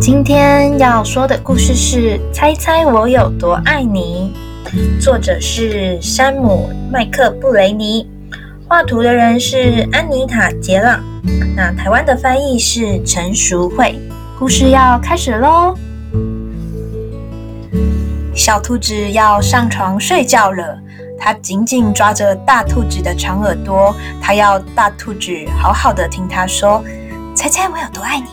今天要说的故事是《猜猜我有多爱你》，作者是山姆·麦克布雷尼，画图的人是安妮塔·杰朗，那台湾的翻译是陈淑慧。故事要开始喽！小兔子要上床睡觉了，它紧紧抓着大兔子的长耳朵，它要大兔子好好的听它说：“猜猜我有多爱你。”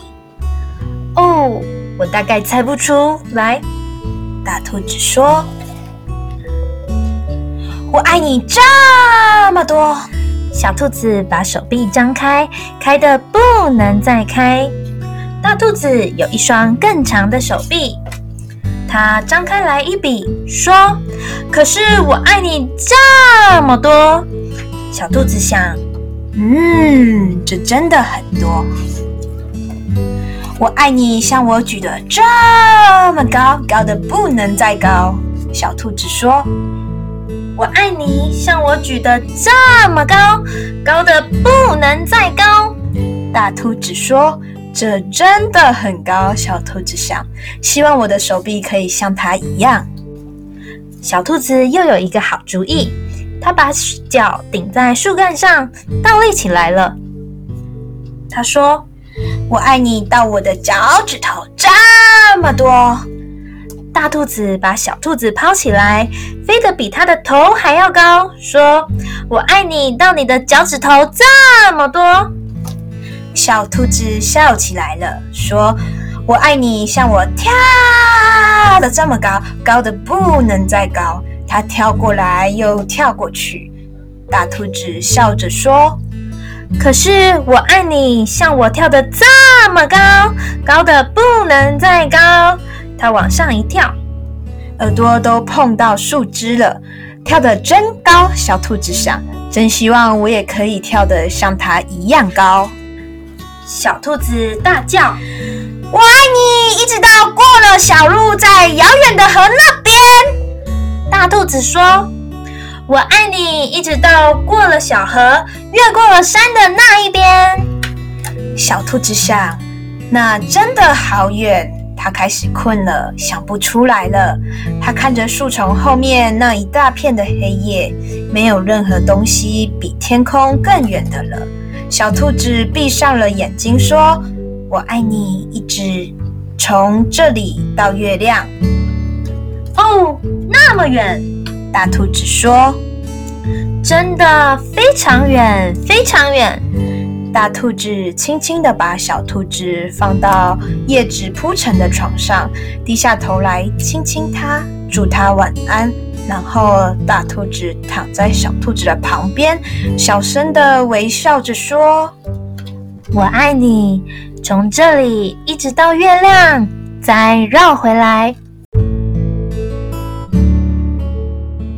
哦，我大概猜不出来。大兔子说：“我爱你这么多。”小兔子把手臂张开，开的不能再开。大兔子有一双更长的手臂，它张开来一比，说：“可是我爱你这么多。”小兔子想：“嗯，这真的很多。”我爱你，像我举得这么高，高的不能再高。小兔子说：“我爱你，像我举得这么高，高的不能再高。”大兔子说：“这真的很高。”小兔子想：“希望我的手臂可以像它一样。”小兔子又有一个好主意，它把脚顶在树干上，倒立起来了。它说。我爱你到我的脚趾头这么多。大兔子把小兔子抛起来，飞得比它的头还要高，说：“我爱你到你的脚趾头这么多。”小兔子笑起来了，说：“我爱你像我跳的这么高，高的不能再高。”它跳过来又跳过去。大兔子笑着说。可是我爱你，像我跳的这么高，高的不能再高。它往上一跳，耳朵都碰到树枝了，跳得真高。小兔子想，真希望我也可以跳得像它一样高。小兔子大叫：“我爱你，一直到过了小路，在遥远的河那边。”大兔子说。我爱你，一直到过了小河，越过了山的那一边。小兔子想，那真的好远。它开始困了，想不出来了。它看着树丛后面那一大片的黑夜，没有任何东西比天空更远的了。小兔子闭上了眼睛，说：“我爱你，一直从这里到月亮。”哦，那么远。大兔子说：“真的非常远，非常远。”大兔子轻轻地把小兔子放到叶子铺成的床上，低下头来亲亲它，祝它晚安。然后大兔子躺在小兔子的旁边，小声地微笑着说：“我爱你，从这里一直到月亮，再绕回来。”